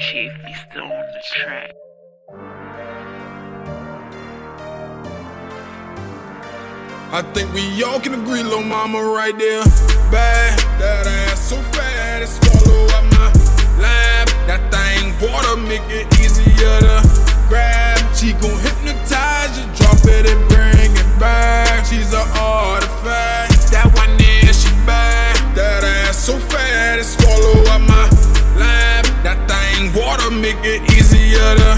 Chief, he's still on the track. I think we all can agree, little mama right there. Bad, that ass so fat, it swallow make it easier to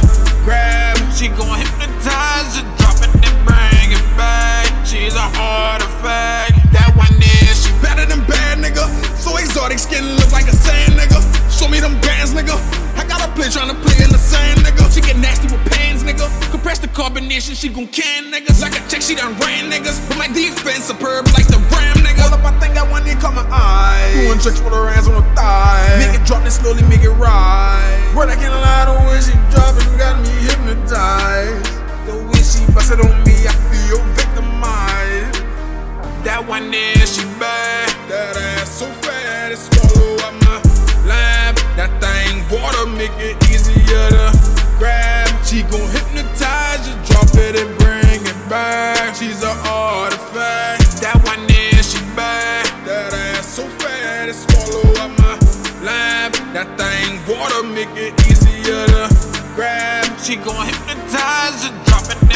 grab. She gon' hypnotize you, drop it and bring it back. She's an artifact. That one is she better than bad, nigga. So exotic, skin look like a sand, nigga. Show me them bands, nigga. I got a play tryna play in the sand, nigga. She get nasty with pans, nigga. Compress the carbonation, she gon' can niggas. Like a check, she done ran niggas. But my defense superb like the Ram, nigga. Hold up, I think I want it my eye. Doing tricks with her hands on her thigh. Make it drop, then slowly make it rise. Word, That one there, she bad. That ass so fat, it swallow up my lab. That thing water make it easier to grab. She gon' hypnotize you, drop it and bring it back. She's an artifact. That one there, she bad. That ass so fat, it swallow up my lab. That thing water make it easier to grab. She gon' hypnotize you.